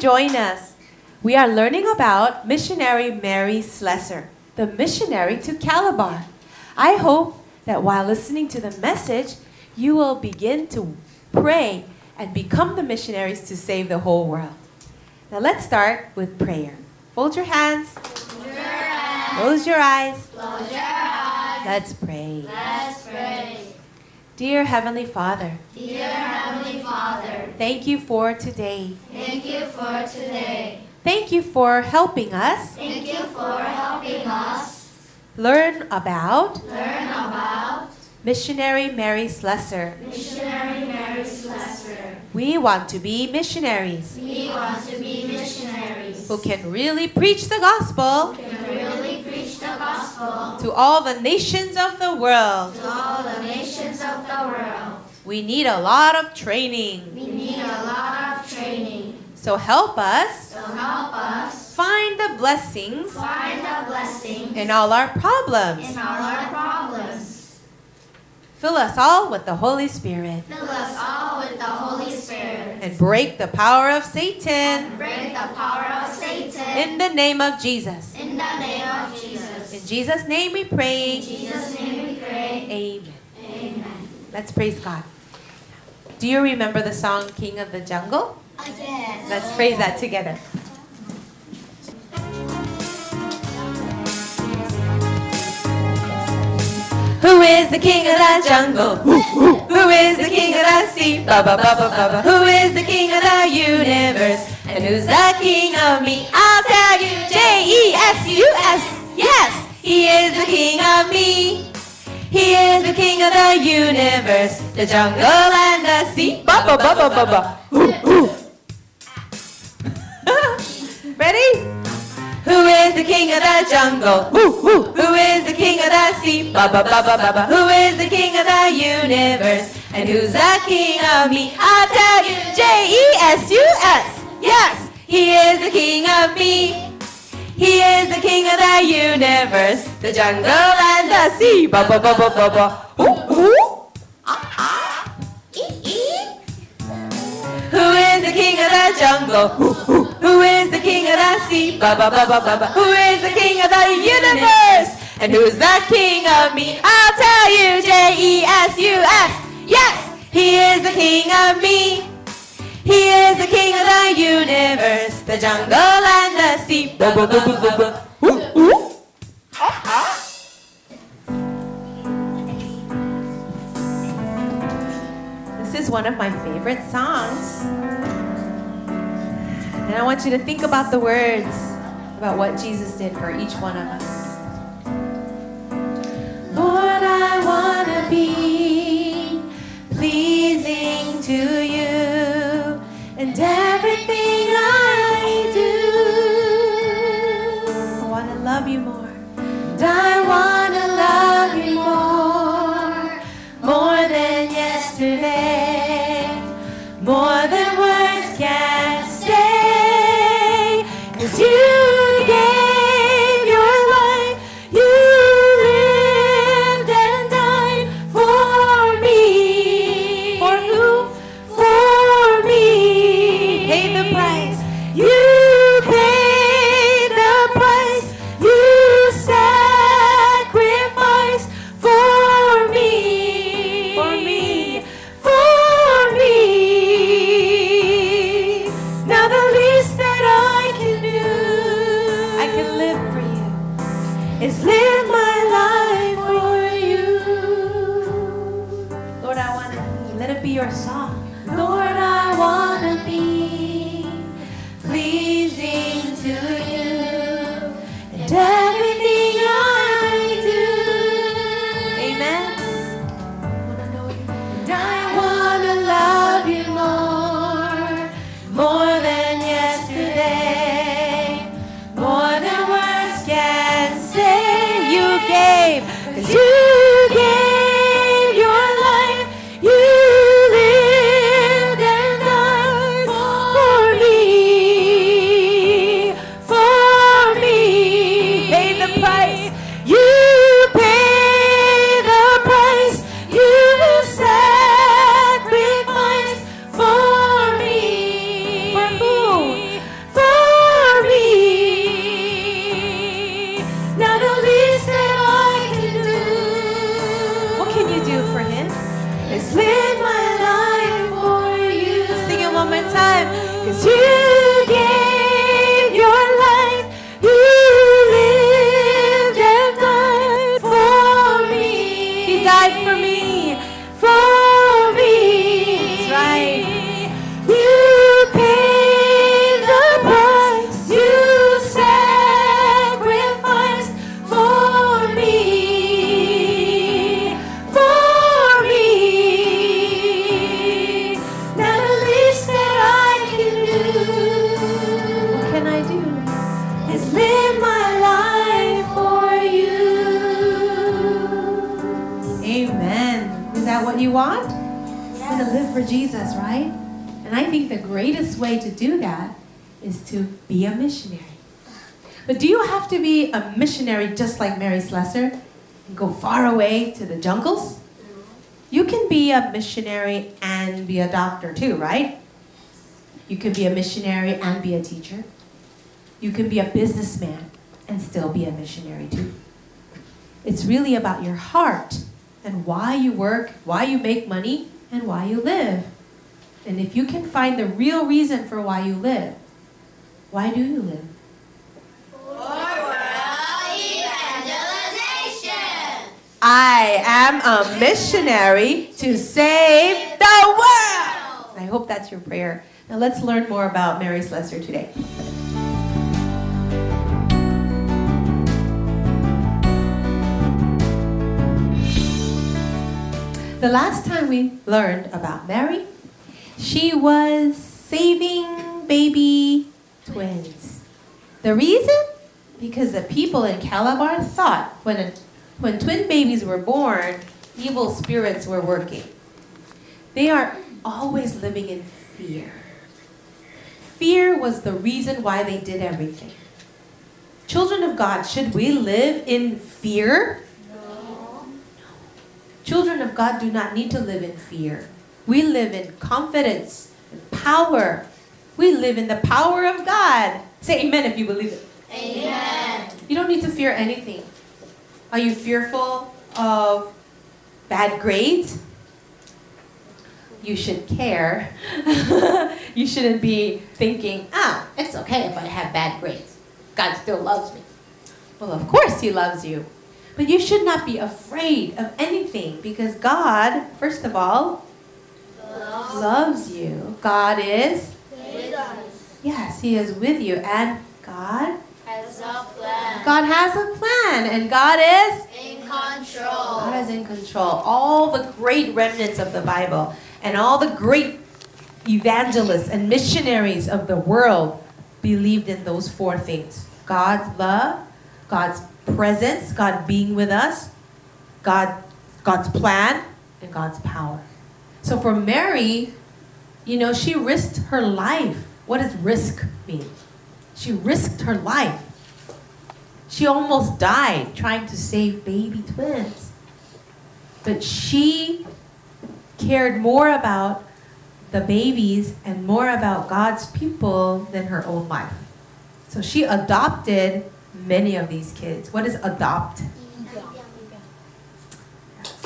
join us. We are learning about missionary Mary Slessor, the missionary to Calabar. I hope that while listening to the message, you will begin to pray and become the missionaries to save the whole world. Now let's start with prayer. Fold your hands. Close your eyes. Let's pray. Let's pray. Dear Heavenly Father, Dear Heavenly Father, thank you for today. thank you for today. Thank you for helping us Thank you for helping us learn about learn about missionary Mary Slessor. missionary Mary Slessor. We want to be missionaries We want to be missionaries who can really preach the gospel who can really preach the gospel to all the nations of the world. to all the nations of the world. We need a lot of training. We need a lot of training. So help us So help us find the blessings find the blessings in all our problems. in all our problems. Fill us all with the Holy Spirit Fill us all with the Holy Spirit. and break the power of Satan Break the power of Satan. in the name of Jesus. In the name of In Jesus. Jesus' name we In pray. Jesus' name we pray. Amen. Amen. Let's praise God. Do you remember the song King of the Jungle? Uh, yes. Let's praise that together. Who is the king of the jungle? Who is the king of the sea? Ba ba ba ba ba ba. Who is the king of the universe? And who's the king of me? I'll tell you. J E S U S. Yes, he is the king of me. He is the king of the universe, the jungle and the sea. Ba ba ba ba ba ba. Ready? Who is the king of the jungle? Who is the king of the sea? Ba ba ba ba ba ba. Who is the king of the universe? And who's the king of me? I'll tell you. J E S U S. Yes, he is the king of me. He is the king of the universe, the jungle and the sea. Ba ba ba ba ba ba. Ooh, ooh. Ah, ah. Ee. Who is the king of the jungle? Ooh, ooh. Who is the king of the sea? Ba ba ba ba ba ba. Who is the king of the universe? And who's the king of me? I'll tell you. J E S U S. Yes, he is the king of me. He is the king of the universe, the jungle and the sea. Ba ba ba ba ba ba. Ooh, ooh. This is one of my favorite songs. And I want you to think about the words about what Jesus did for each one of us. Lord, I want to be pleasing to you I want died for me, for me. That's right. You for Jesus, right? And I think the greatest way to do that is to be a missionary. But do you have to be a missionary just like Mary Slessor and go far away to the jungles? You can be a missionary and be a doctor too, right? You can be a missionary and be a teacher. You can be a businessman and still be a missionary too. It's really about your heart and why you work, why you make money, and why you live. And if you can find the real reason for why you live, why do you live? I am a missionary to save the world. I hope that's your prayer. Now let's learn more about Mary Slessor today. The last time we learned about Mary, she was saving baby twins. The reason? Because the people in Calabar thought when, a, when twin babies were born, evil spirits were working. They are always living in fear. Fear was the reason why they did everything. Children of God, should we live in fear? Children of God do not need to live in fear. We live in confidence and power. We live in the power of God. Say amen if you believe it. Amen. You don't need to fear anything. Are you fearful of bad grades? You should care. you shouldn't be thinking, ah, it's okay if I have bad grades. God still loves me. Well, of course He loves you. But you should not be afraid of anything because God, first of all, loves you. God is, yes, He is with you. And God, Has a plan. God has a plan. And God is, In control. God is in control. All the great remnants of the Bible and all the great evangelists and missionaries of the world believed in those four things God's love, God's presence, God being with us, God, God's plan, and God's power. So for Mary, you know, she risked her life. What does risk mean? She risked her life. She almost died trying to save baby twins. But she cared more about the babies and more about God's people than her own life. So she adopted many of these kids. What is adopt?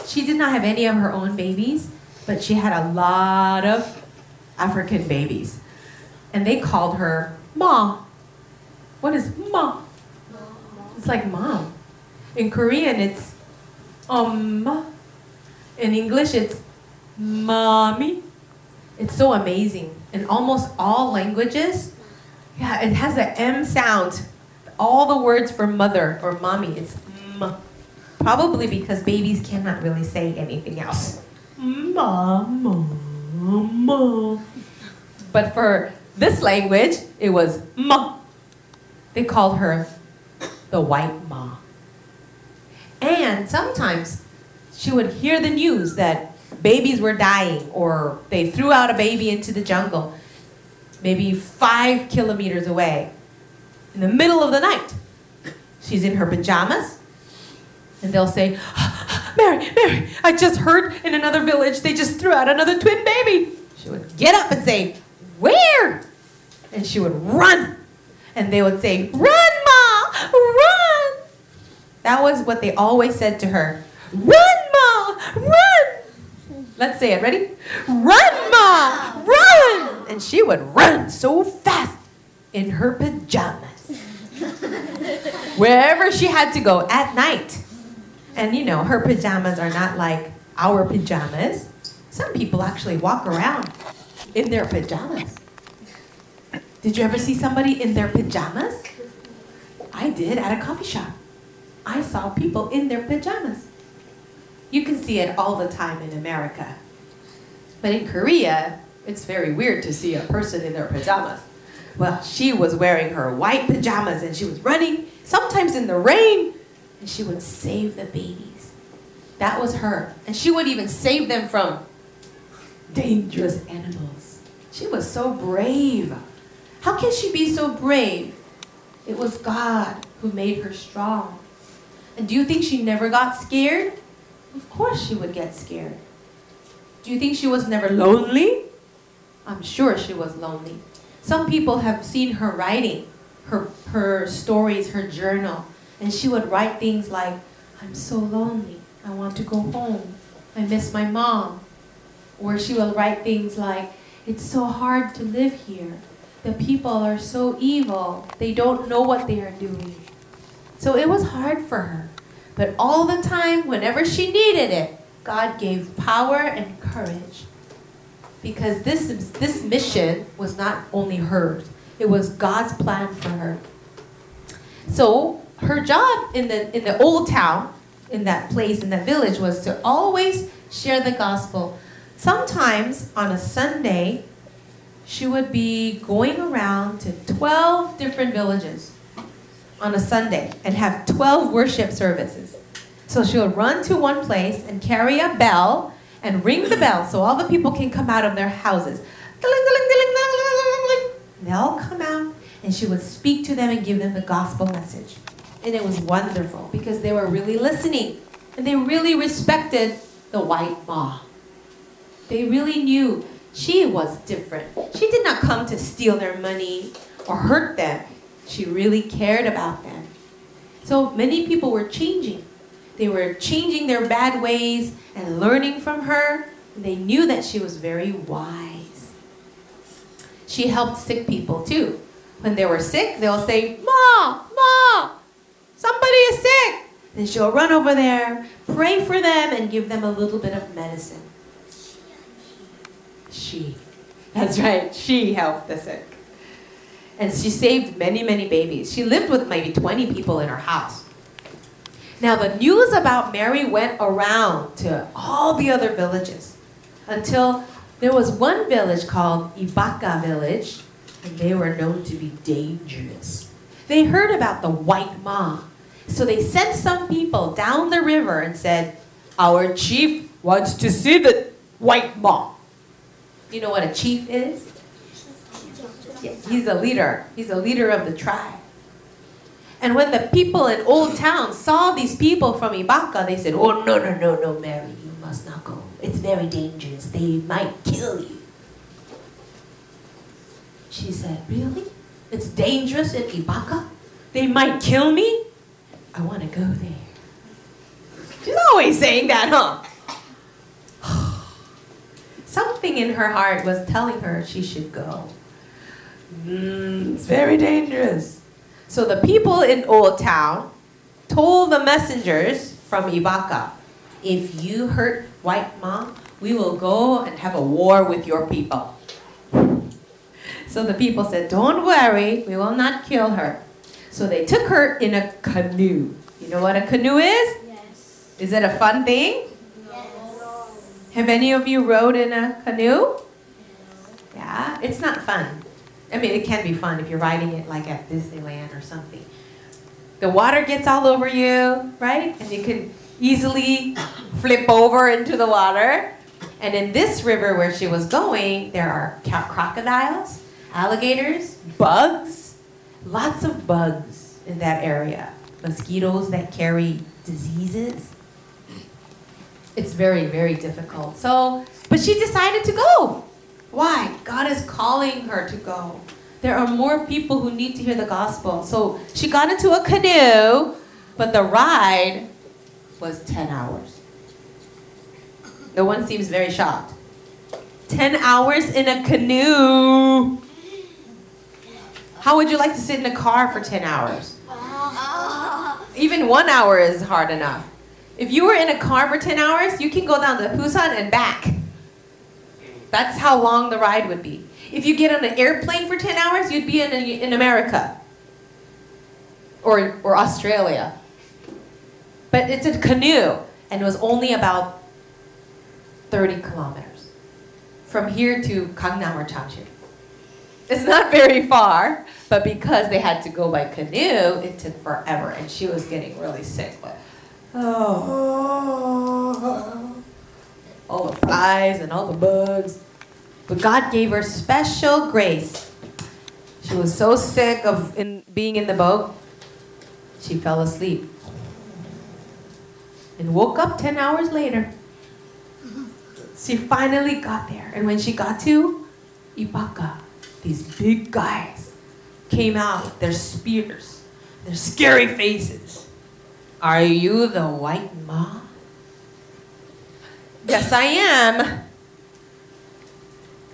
She did not have any of her own babies, but she had a lot of African babies. And they called her Ma. What is Ma? It's like mom. In Korean, it's um. In English, it's mommy. It's so amazing. In almost all languages, yeah, it has an M sound. All the words for mother or mommy, is m. Probably because babies cannot really say anything else. Mama, mama. But for this language, it was ma. They called her the white ma. And sometimes she would hear the news that babies were dying or they threw out a baby into the jungle, maybe five kilometers away, in the middle of the night. She's in her pajamas, and they'll say, Mary, Mary, I just heard in another village they just threw out another twin baby. She would get up and say, Where? And she would run. And they would say, Run, Ma, run. That was what they always said to her. Run, Ma, run. Let's say it. Ready? Run, Ma! Run! And she would run so fast in her pajamas. Wherever she had to go at night. And you know, her pajamas are not like our pajamas. Some people actually walk around in their pajamas. Did you ever see somebody in their pajamas? I did at a coffee shop. I saw people in their pajamas. You can see it all the time in America. But in Korea, it's very weird to see a person in their pajamas. Well, she was wearing her white pajamas and she was running, sometimes in the rain, and she would save the babies. That was her. And she would even save them from dangerous animals. She was so brave. How can she be so brave? It was God who made her strong. And do you think she never got scared? Of course she would get scared. Do you think she was never lonely? I'm sure she was lonely. Some people have seen her writing, her, her stories, her journal, and she would write things like, I'm so lonely. I want to go home. I miss my mom. Or she will write things like, it's so hard to live here. The people are so evil. They don't know what they are doing. So it was hard for her. But all the time, whenever she needed it, God gave power and courage. Because this, this mission was not only hers, it was God's plan for her. So her job in the, in the old town, in that place, in that village, was to always share the gospel. Sometimes on a Sunday, she would be going around to 12 different villages on a Sunday and have 12 worship services. So she would run to one place and carry a bell and ring the bell so all the people can come out of their houses. They'll come out and she would speak to them and give them the gospel message. And it was wonderful because they were really listening and they really respected the white ma. They really knew she was different. She did not come to steal their money or hurt them. She really cared about them. So many people were changing. They were changing their bad ways and learning from her. They knew that she was very wise. She helped sick people too. When they were sick, they'll say, Ma, Ma, somebody is sick. Then she'll run over there, pray for them, and give them a little bit of medicine. She. That's right, she helped the sick. And she saved many, many babies. She lived with maybe 20 people in her house. Now, the news about Mary went around to all the other villages until there was one village called Ibaka village, and they were known to be dangerous. They heard about the white ma, so they sent some people down the river and said, Our chief wants to see the white ma. You know what a chief is? He's a leader. He's a leader of the tribe. And when the people in Old Town saw these people from Ibaka, they said, Oh, no, no, no, no, Mary, you must not go. It's very dangerous. They might kill you. She said, Really? It's dangerous in Ibaka? They might kill me? I want to go there. She's always saying that, huh? Something in her heart was telling her she should go. Mm, it's very dangerous. So the people in Old Town told the messengers from Ibaka, if you hurt White Mom, we will go and have a war with your people. So the people said, don't worry, we will not kill her. So they took her in a canoe. You know what a canoe is? Yes. Is it a fun thing? Yes. Have any of you rode in a canoe? No. Yeah, it's not fun. I mean, it can be fun if you're riding it like at Disneyland or something. The water gets all over you, right? And you can easily flip over into the water. And in this river where she was going, there are crocodiles, alligators, bugs, lots of bugs in that area. Mosquitoes that carry diseases. It's very, very difficult. So, but she decided to go. Why? God is calling her to go. There are more people who need to hear the gospel. So she got into a canoe, but the ride was 10 hours. No one seems very shocked. 10 hours in a canoe. How would you like to sit in a car for 10 hours? Even one hour is hard enough. If you were in a car for 10 hours, you can go down to Busan and back. That's how long the ride would be. If you get on an airplane for 10 hours, you'd be in, in America or, or Australia. But it's a canoe, and it was only about 30 kilometers from here to Gangnam or Changchun. It's not very far, but because they had to go by canoe, it took forever, and she was getting really sick. But, oh, oh. all the flies and all the bugs. But God gave her special grace. She was so sick of in, being in the boat, she fell asleep and woke up 10 hours later. She finally got there. And when she got to Ibaka, these big guys came out with their spears, their scary faces. Are you the white ma? Yes, I am.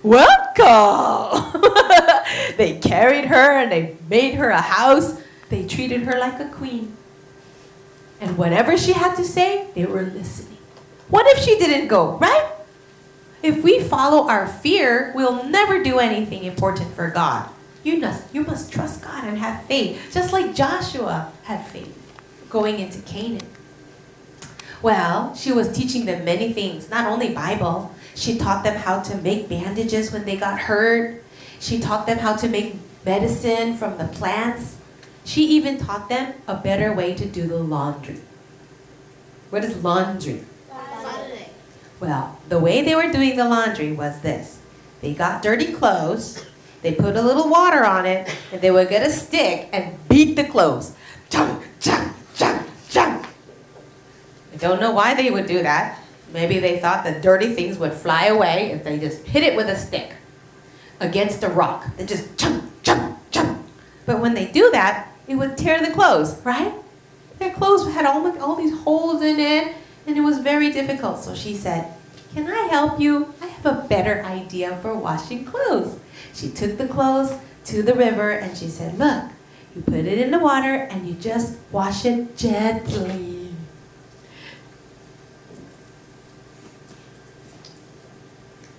Welcome! they carried her and they made her a house. They treated her like a queen. And whatever she had to say, they were listening. What if she didn't go, right? If we follow our fear, we'll never do anything important for God. You must, you must trust God and have faith, just like Joshua had faith going into Canaan. Well, she was teaching them many things, not only Bible. She taught them how to make bandages when they got hurt. She taught them how to make medicine from the plants. She even taught them a better way to do the laundry. What is laundry? Saturday. Well, the way they were doing the laundry was this. They got dirty clothes, they put a little water on it, and they would get a stick and beat the clothes. Chung, chung, chung, chung. I don't know why they would do that. Maybe they thought the dirty things would fly away if they just hit it with a stick against a rock. They just chung, chung, chung. But when they do that, it would tear the clothes, right? Their clothes had all, all these holes in it, and it was very difficult. So she said, Can I help you? I have a better idea for washing clothes. She took the clothes to the river and she said, Look, you put it in the water and you just wash it gently.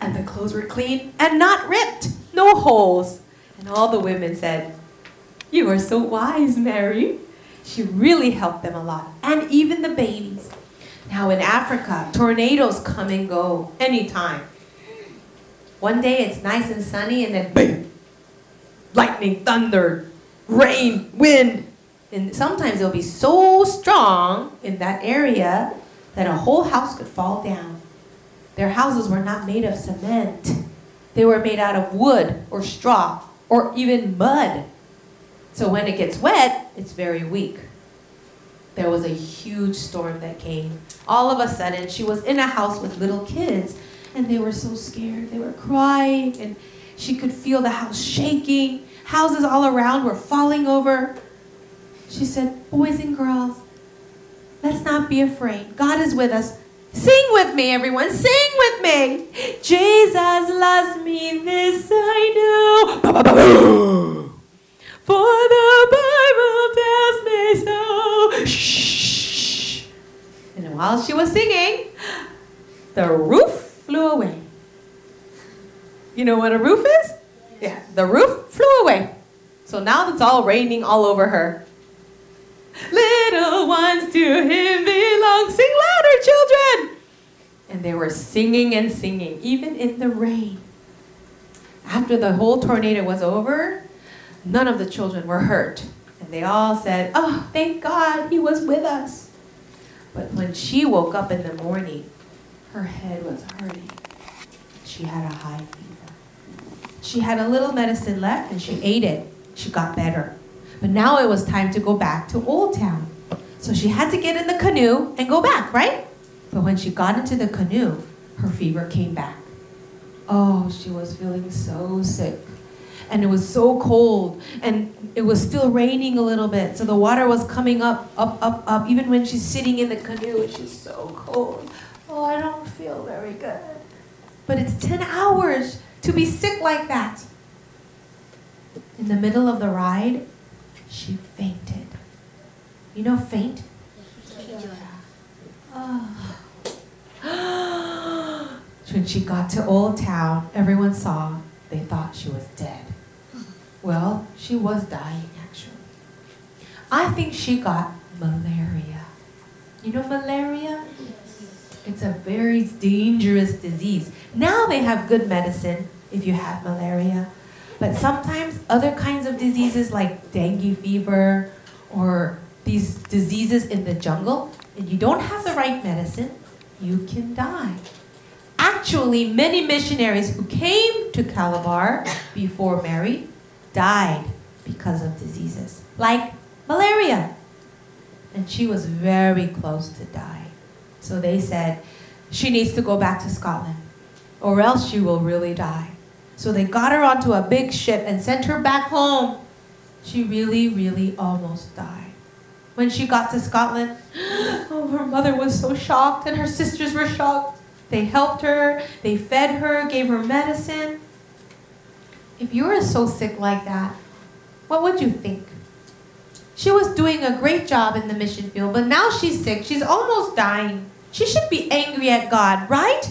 And the clothes were clean and not ripped, no holes. And all the women said, You are so wise, Mary. She really helped them a lot, and even the babies. Now in Africa, tornadoes come and go anytime. One day it's nice and sunny, and then boom, lightning, thunder, rain, wind. And sometimes it'll be so strong in that area that a whole house could fall down. Their houses were not made of cement. They were made out of wood or straw or even mud. So when it gets wet, it's very weak. There was a huge storm that came. All of a sudden, she was in a house with little kids, and they were so scared. They were crying, and she could feel the house shaking. Houses all around were falling over. She said, Boys and girls, let's not be afraid. God is with us. Sing with me, everyone. Sing with me. Jesus loves me, this I know. For the Bible tells me so. Shh. And while she was singing, the roof flew away. You know what a roof is? Yeah, the roof flew away. So now it's all raining all over her. Little ones to him belong. Sing louder, children. And they were singing and singing, even in the rain. After the whole tornado was over, none of the children were hurt. And they all said, Oh, thank God he was with us. But when she woke up in the morning, her head was hurting. She had a high fever. She had a little medicine left and she ate it. She got better. But now it was time to go back to Old Town. So she had to get in the canoe and go back, right? But when she got into the canoe, her fever came back. Oh, she was feeling so sick. And it was so cold. And it was still raining a little bit. So the water was coming up, up, up, up. Even when she's sitting in the canoe, she's so cold. Oh, I don't feel very good. But it's 10 hours to be sick like that. In the middle of the ride, she fainted. You know, faint? Oh. when she got to Old Town, everyone saw they thought she was dead. Well, she was dying actually. I think she got malaria. You know malaria? It's a very dangerous disease. Now they have good medicine if you have malaria. But sometimes other kinds of diseases like dengue fever or these diseases in the jungle, and you don't have the right medicine, you can die. Actually, many missionaries who came to Calabar before Mary died because of diseases, like malaria. And she was very close to die. So they said, she needs to go back to Scotland, or else she will really die. So they got her onto a big ship and sent her back home. She really, really almost died. When she got to Scotland, oh, her mother was so shocked, and her sisters were shocked. They helped her, they fed her, gave her medicine. If you were so sick like that, what would you think? She was doing a great job in the mission field, but now she's sick. She's almost dying. She should be angry at God, right?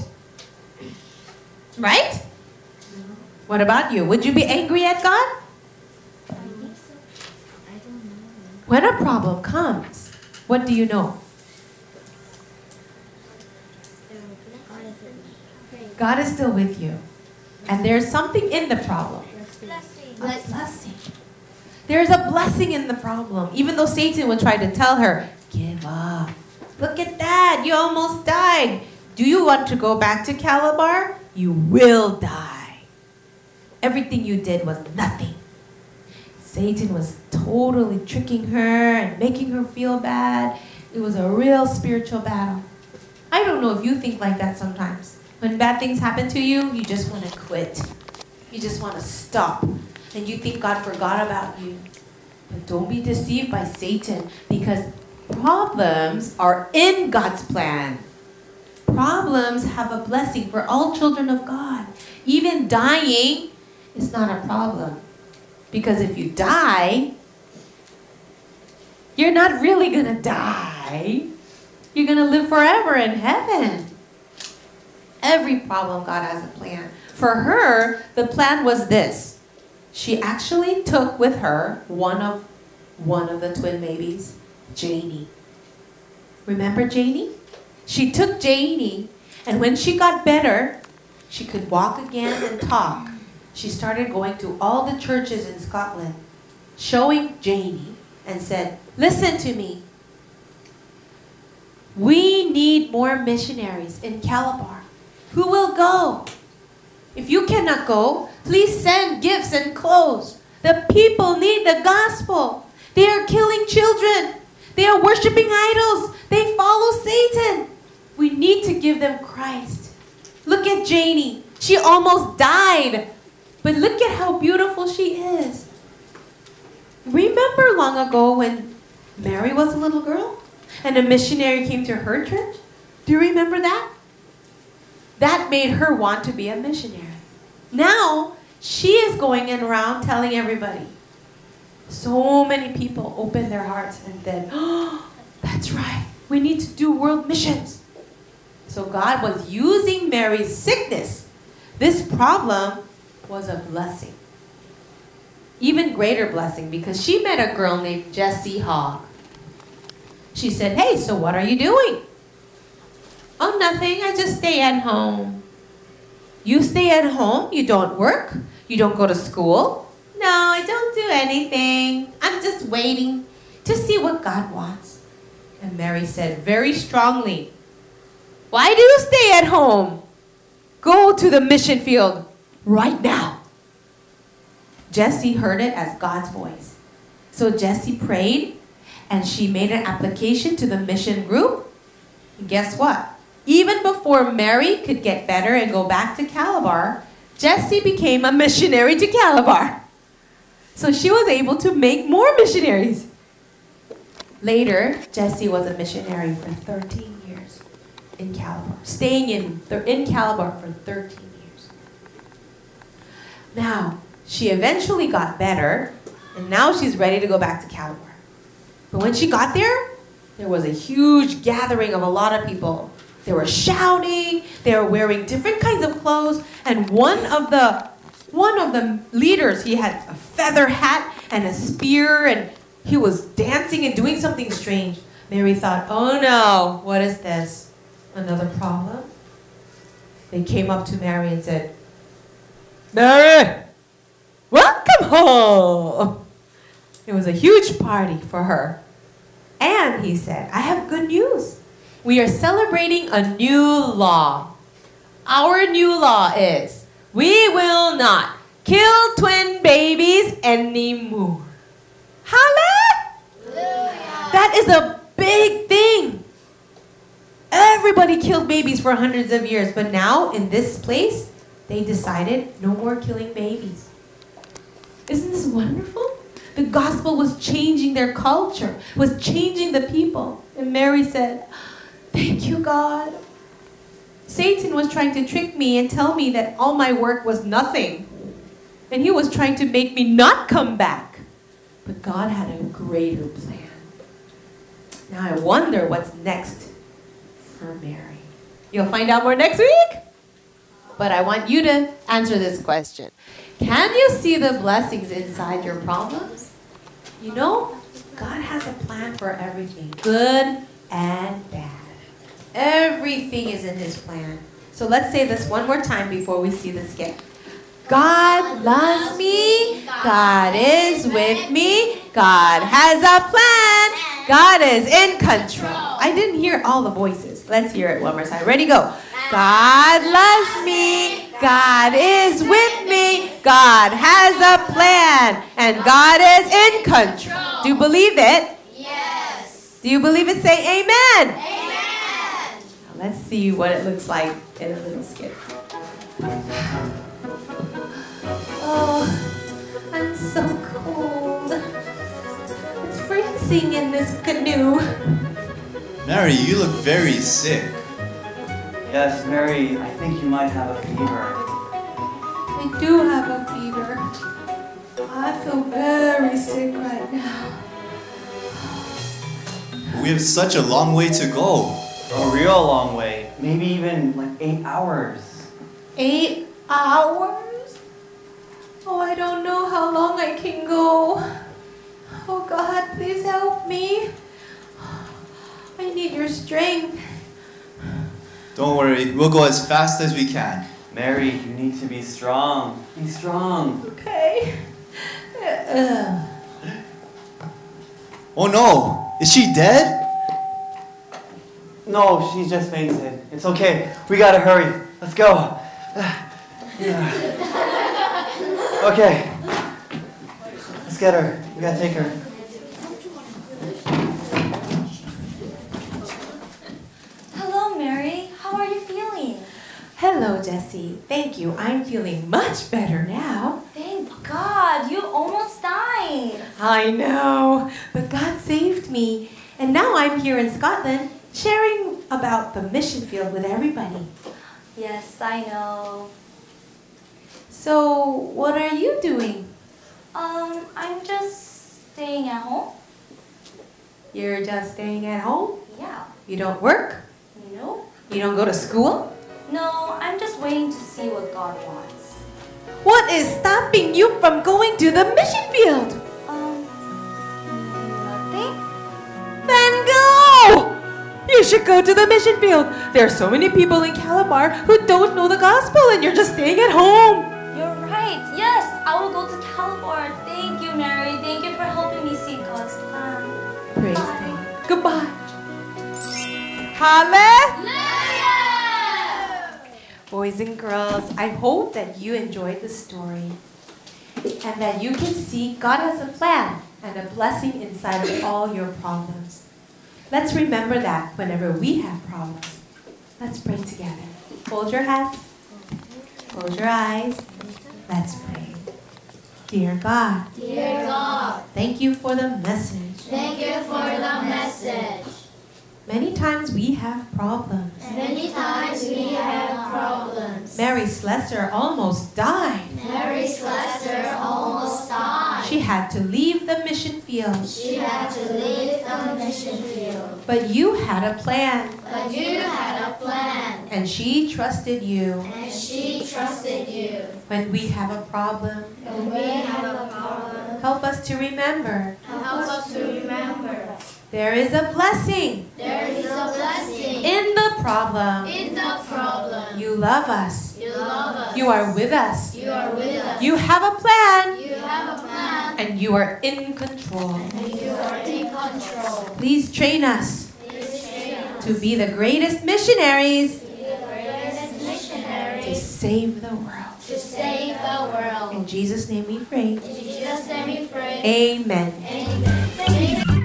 Right? What about you? Would you be angry at God? When a problem comes, what do you know? God is still with you. And there's something in the problem. A blessing. There's a blessing in the problem. Even though Satan will try to tell her, give up. Look at that. You almost died. Do you want to go back to Calabar? You will die. Everything you did was nothing. Satan was totally tricking her and making her feel bad. It was a real spiritual battle. I don't know if you think like that sometimes. When bad things happen to you, you just want to quit. You just want to stop. And you think God forgot about you. But don't be deceived by Satan because problems are in God's plan. Problems have a blessing for all children of God. Even dying is not a problem. Because if you die, you're not really going to die. You're going to live forever in heaven. Every problem, God has a plan. For her, the plan was this. She actually took with her one of one of the twin babies, Janie. Remember Janie? She took Janie, and when she got better, she could walk again and talk. She started going to all the churches in Scotland, showing Janie, and said, Listen to me. We need more missionaries in Calabar. Who will go? If you cannot go, please send gifts and clothes. The people need the gospel. They are killing children. They are worshiping idols. They follow Satan. We need to give them Christ. Look at Janie. She almost died. But look at how beautiful she is. Remember long ago when Mary was a little girl and a missionary came to her church? Do you remember that? That made her want to be a missionary. Now, she is going around telling everybody. So many people opened their hearts and said, oh, that's right. We need to do world missions. So God was using Mary's sickness. This problem was a blessing. Even greater blessing because she met a girl named Jessie Hogg. She said, Hey, so what are you doing? Oh, nothing. I just stay at home. You stay at home? You don't work? You don't go to school? No, I don't do anything. I'm just waiting to see what God wants. And Mary said very strongly, Why do you stay at home? Go to the mission field right now. Jessie heard it as God's voice. So Jessie prayed and she made an application to the mission group. And guess what? Even before Mary could get better and go back to Calabar, Jessie became a missionary to Calabar. So she was able to make more missionaries. Later, Jessie was a missionary for 13 years in Calabar, staying in, in Calabar for 13 years. Now, she eventually got better, and now she's ready to go back to Calabar. But when she got there, there was a huge gathering of a lot of people. They were shouting, they were wearing different kinds of clothes, and one of the one of the leaders, he had a feather hat and a spear and he was dancing and doing something strange. Mary thought, "Oh no, what is this? Another problem?" They came up to Mary and said, "Mary, welcome home." It was a huge party for her. And he said, I have good news. We are celebrating a new law. Our new law is we will not kill twin babies anymore. Hallelujah! That is a big thing. Everybody killed babies for hundreds of years, but now in this place, they decided no more killing babies. Isn't this wonderful? The gospel was changing their culture, was changing the people. And Mary said, Thank you, God. Satan was trying to trick me and tell me that all my work was nothing. And he was trying to make me not come back. But God had a greater plan. Now I wonder what's next for Mary. You'll find out more next week. But I want you to answer this question. Can you see the blessings inside your problems? You know, God has a plan for everything, good and bad. Everything is in His plan. So let's say this one more time before we see the skit. God loves me. God is with me. God has a plan. God is in control. I didn't hear all the voices. Let's hear it one more time. Ready, go. God loves me. God is with me. God has a plan. And God is in control. Do you believe it? Yes. Do you believe it? Say amen. Amen. Let's see what it looks like in a little skit. Oh, I'm so cold. It's freezing in this canoe. Mary, you look very sick. Yes, Mary, I think you might have a fever. I do have a fever. I feel very sick right now. We have such a long way to go. A real long way. Maybe even like eight hours. Eight hours? Oh, I don't know how long I can go. Oh God, please help me. I need your strength. Don't worry, we'll go as fast as we can. Mary, you need to be strong. Be strong. Okay. Uh, Oh no! Is she dead? No, she's just fainted. It's okay. We gotta hurry. Let's go. Okay. Let's get her. We gotta take her. Hello, Mary. How are you feeling? Hello, Jessie. Thank you. I'm feeling much better now. Thank God, you almost died. I know, but God saved me. And now I'm here in Scotland sharing about the mission field with everybody. Yes, I know. So, what are you doing? Um, I'm just staying at home. You're just staying at home? Yeah. You don't work? No. You don't go to school? No, I'm just waiting to see what God wants. What is stopping you from going to the mission field? Um, nothing? Then go! You should go to the mission field. There are so many people in Calabar who don't know the gospel and you're just staying at home. You're right. Yes, I will go to Calabar. Thank you, Mary. Thank you for helping me see God's plan. Praise Bye. God. Goodbye. Hallelujah! Boys and girls, I hope that you enjoyed the story and that you can see God has a plan and a blessing inside of all your problems. Let's remember that whenever we have problems. Let's pray together. Hold your hands. Close your eyes. Let's pray. Dear God, Dear God, thank you for the message. thank you for the message. Many times we have problems. Many times we have problems. Mary Slessor almost died. Mary Slessor almost died. She had to leave the mission field. She had to leave the mission field. But you had a plan, But you had a plan, and she trusted you. and she trusted you. When we have a problem, When we have a problem, help us to remember help us to remember there is a blessing there is a blessing in the problem. in the problem. You love us. You love us. You are with us. You are with us. You have a plan, You have a plan, and you are in control. and you are in control. Please train us Please train us to be the greatest missionaries to be the greatest to save the world. to save the world. In Jesus' name we pray. In Jesus' name we pray. Amen. Amen.